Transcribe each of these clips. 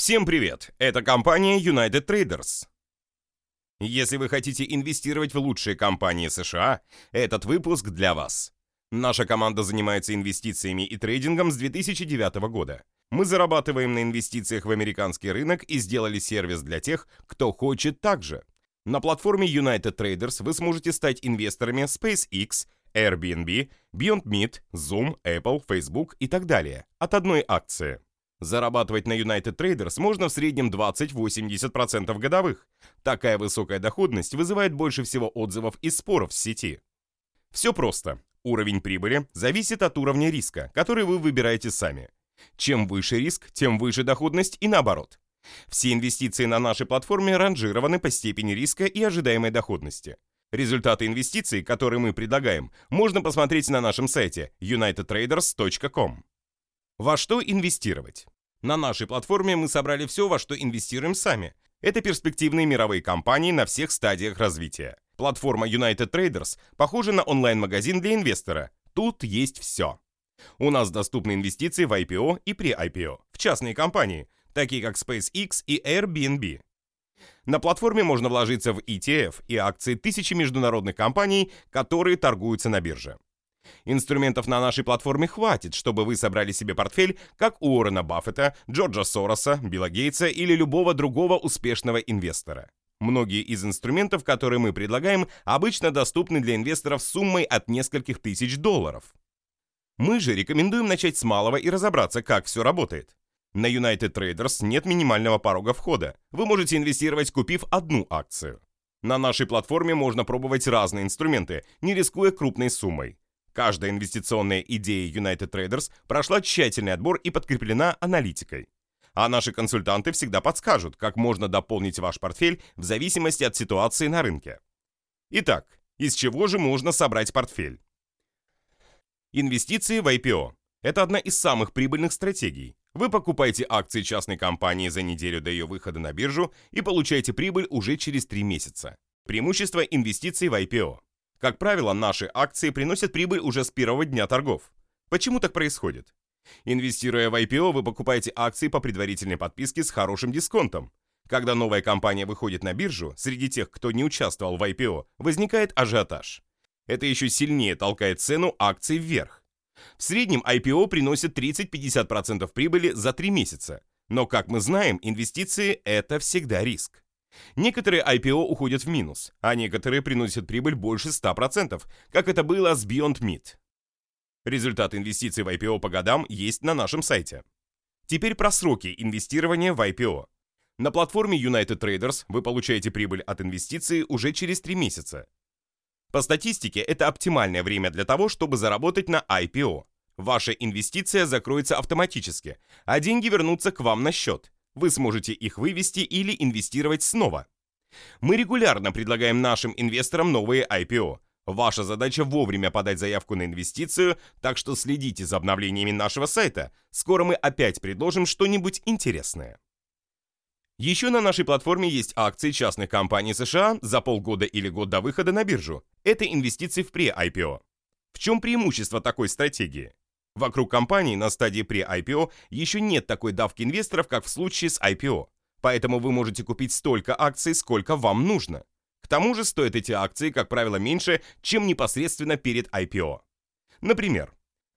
Всем привет! Это компания United Traders. Если вы хотите инвестировать в лучшие компании США, этот выпуск для вас. Наша команда занимается инвестициями и трейдингом с 2009 года. Мы зарабатываем на инвестициях в американский рынок и сделали сервис для тех, кто хочет так же. На платформе United Traders вы сможете стать инвесторами SpaceX, Airbnb, Beyond Meat, Zoom, Apple, Facebook и так далее от одной акции. Зарабатывать на United Traders можно в среднем 20-80% годовых. Такая высокая доходность вызывает больше всего отзывов и споров в сети. Все просто. Уровень прибыли зависит от уровня риска, который вы выбираете сами. Чем выше риск, тем выше доходность и наоборот. Все инвестиции на нашей платформе ранжированы по степени риска и ожидаемой доходности. Результаты инвестиций, которые мы предлагаем, можно посмотреть на нашем сайте unitedtraders.com. Во что инвестировать? На нашей платформе мы собрали все, во что инвестируем сами. Это перспективные мировые компании на всех стадиях развития. Платформа United Traders похожа на онлайн-магазин для инвестора. Тут есть все. У нас доступны инвестиции в IPO и при IPO, в частные компании, такие как SpaceX и Airbnb. На платформе можно вложиться в ETF и акции тысячи международных компаний, которые торгуются на бирже. Инструментов на нашей платформе хватит, чтобы вы собрали себе портфель, как у Уоррена Баффета, Джорджа Сороса, Билла Гейтса или любого другого успешного инвестора. Многие из инструментов, которые мы предлагаем, обычно доступны для инвесторов суммой от нескольких тысяч долларов. Мы же рекомендуем начать с малого и разобраться, как все работает. На United Traders нет минимального порога входа. Вы можете инвестировать, купив одну акцию. На нашей платформе можно пробовать разные инструменты, не рискуя крупной суммой. Каждая инвестиционная идея United Traders прошла тщательный отбор и подкреплена аналитикой. А наши консультанты всегда подскажут, как можно дополнить ваш портфель в зависимости от ситуации на рынке. Итак, из чего же можно собрать портфель? Инвестиции в IPO – это одна из самых прибыльных стратегий. Вы покупаете акции частной компании за неделю до ее выхода на биржу и получаете прибыль уже через 3 месяца. Преимущество инвестиций в IPO – как правило, наши акции приносят прибыль уже с первого дня торгов. Почему так происходит? Инвестируя в IPO, вы покупаете акции по предварительной подписке с хорошим дисконтом. Когда новая компания выходит на биржу, среди тех, кто не участвовал в IPO, возникает ажиотаж. Это еще сильнее толкает цену акций вверх. В среднем IPO приносит 30-50% прибыли за 3 месяца. Но, как мы знаем, инвестиции – это всегда риск. Некоторые IPO уходят в минус, а некоторые приносят прибыль больше 100%, как это было с Beyond Meat. Результат инвестиций в IPO по годам есть на нашем сайте. Теперь про сроки инвестирования в IPO. На платформе United Traders вы получаете прибыль от инвестиций уже через 3 месяца. По статистике, это оптимальное время для того, чтобы заработать на IPO. Ваша инвестиция закроется автоматически, а деньги вернутся к вам на счет – вы сможете их вывести или инвестировать снова. Мы регулярно предлагаем нашим инвесторам новые IPO. Ваша задача вовремя подать заявку на инвестицию, так что следите за обновлениями нашего сайта. Скоро мы опять предложим что-нибудь интересное. Еще на нашей платформе есть акции частных компаний США за полгода или год до выхода на биржу. Это инвестиции в пре-IPO. В чем преимущество такой стратегии? Вокруг компании на стадии pre-IPO еще нет такой давки инвесторов, как в случае с IPO. Поэтому вы можете купить столько акций, сколько вам нужно. К тому же стоят эти акции, как правило, меньше, чем непосредственно перед IPO. Например,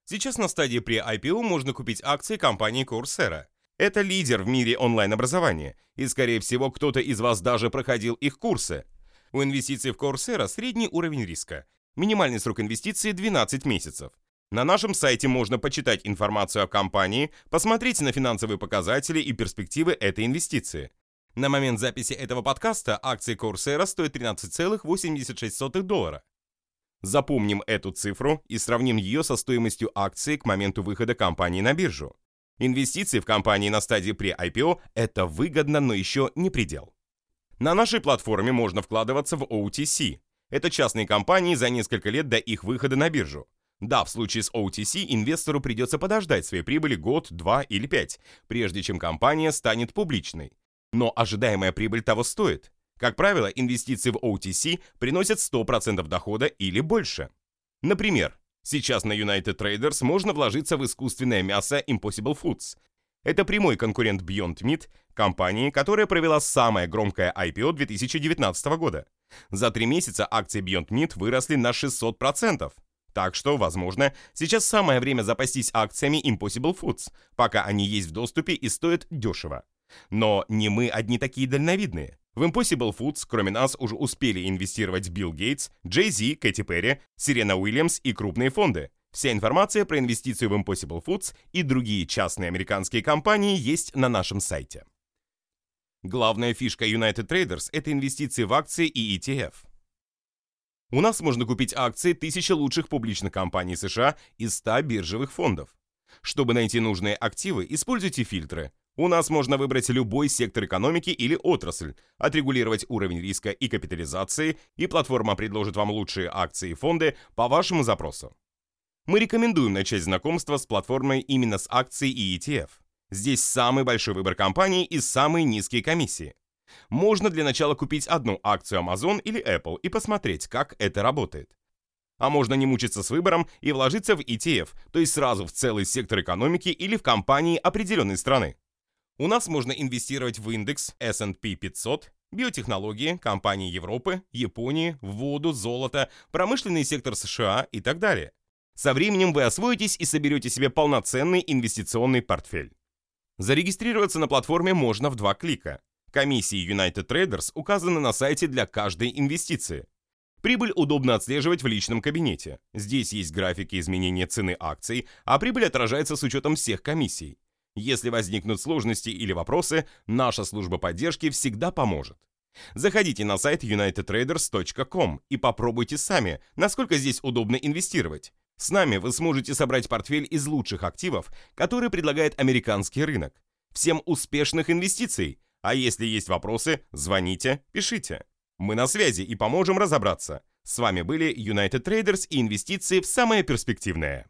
сейчас на стадии pre-IPO можно купить акции компании Coursera. Это лидер в мире онлайн-образования, и, скорее всего, кто-то из вас даже проходил их курсы. У инвестиций в Coursera средний уровень риска. Минимальный срок инвестиции 12 месяцев. На нашем сайте можно почитать информацию о компании, посмотреть на финансовые показатели и перспективы этой инвестиции. На момент записи этого подкаста акции Coursera стоят 13,86 доллара. Запомним эту цифру и сравним ее со стоимостью акции к моменту выхода компании на биржу. Инвестиции в компании на стадии pre-IPO – это выгодно, но еще не предел. На нашей платформе можно вкладываться в OTC. Это частные компании за несколько лет до их выхода на биржу. Да, в случае с OTC инвестору придется подождать своей прибыли год, два или пять, прежде чем компания станет публичной. Но ожидаемая прибыль того стоит. Как правило, инвестиции в OTC приносят 100% дохода или больше. Например, сейчас на United Traders можно вложиться в искусственное мясо Impossible Foods. Это прямой конкурент Beyond Meat, компании, которая провела самое громкое IPO 2019 года. За три месяца акции Beyond Meat выросли на 600%. Так что, возможно, сейчас самое время запастись акциями Impossible Foods, пока они есть в доступе и стоят дешево. Но не мы одни такие дальновидные. В Impossible Foods, кроме нас, уже успели инвестировать Билл Гейтс, Джей Зи, Кэти Перри, Сирена Уильямс и крупные фонды. Вся информация про инвестицию в Impossible Foods и другие частные американские компании есть на нашем сайте. Главная фишка United Traders – это инвестиции в акции и ETF. У нас можно купить акции тысячи лучших публичных компаний США из 100 биржевых фондов. Чтобы найти нужные активы, используйте фильтры – у нас можно выбрать любой сектор экономики или отрасль, отрегулировать уровень риска и капитализации, и платформа предложит вам лучшие акции и фонды по вашему запросу. Мы рекомендуем начать знакомство с платформой именно с акций и ETF. Здесь самый большой выбор компаний и самые низкие комиссии. Можно для начала купить одну акцию Amazon или Apple и посмотреть, как это работает. А можно не мучиться с выбором и вложиться в ETF, то есть сразу в целый сектор экономики или в компании определенной страны. У нас можно инвестировать в индекс S&P 500, биотехнологии, компании Европы, Японии, воду, золото, промышленный сектор США и так далее. Со временем вы освоитесь и соберете себе полноценный инвестиционный портфель. Зарегистрироваться на платформе можно в два клика. Комиссии United Traders указаны на сайте для каждой инвестиции. Прибыль удобно отслеживать в личном кабинете. Здесь есть графики изменения цены акций, а прибыль отражается с учетом всех комиссий. Если возникнут сложности или вопросы, наша служба поддержки всегда поможет. Заходите на сайт unitedtraders.com и попробуйте сами, насколько здесь удобно инвестировать. С нами вы сможете собрать портфель из лучших активов, которые предлагает американский рынок. Всем успешных инвестиций! А если есть вопросы, звоните, пишите. Мы на связи и поможем разобраться. С вами были United Traders и инвестиции в самое перспективное.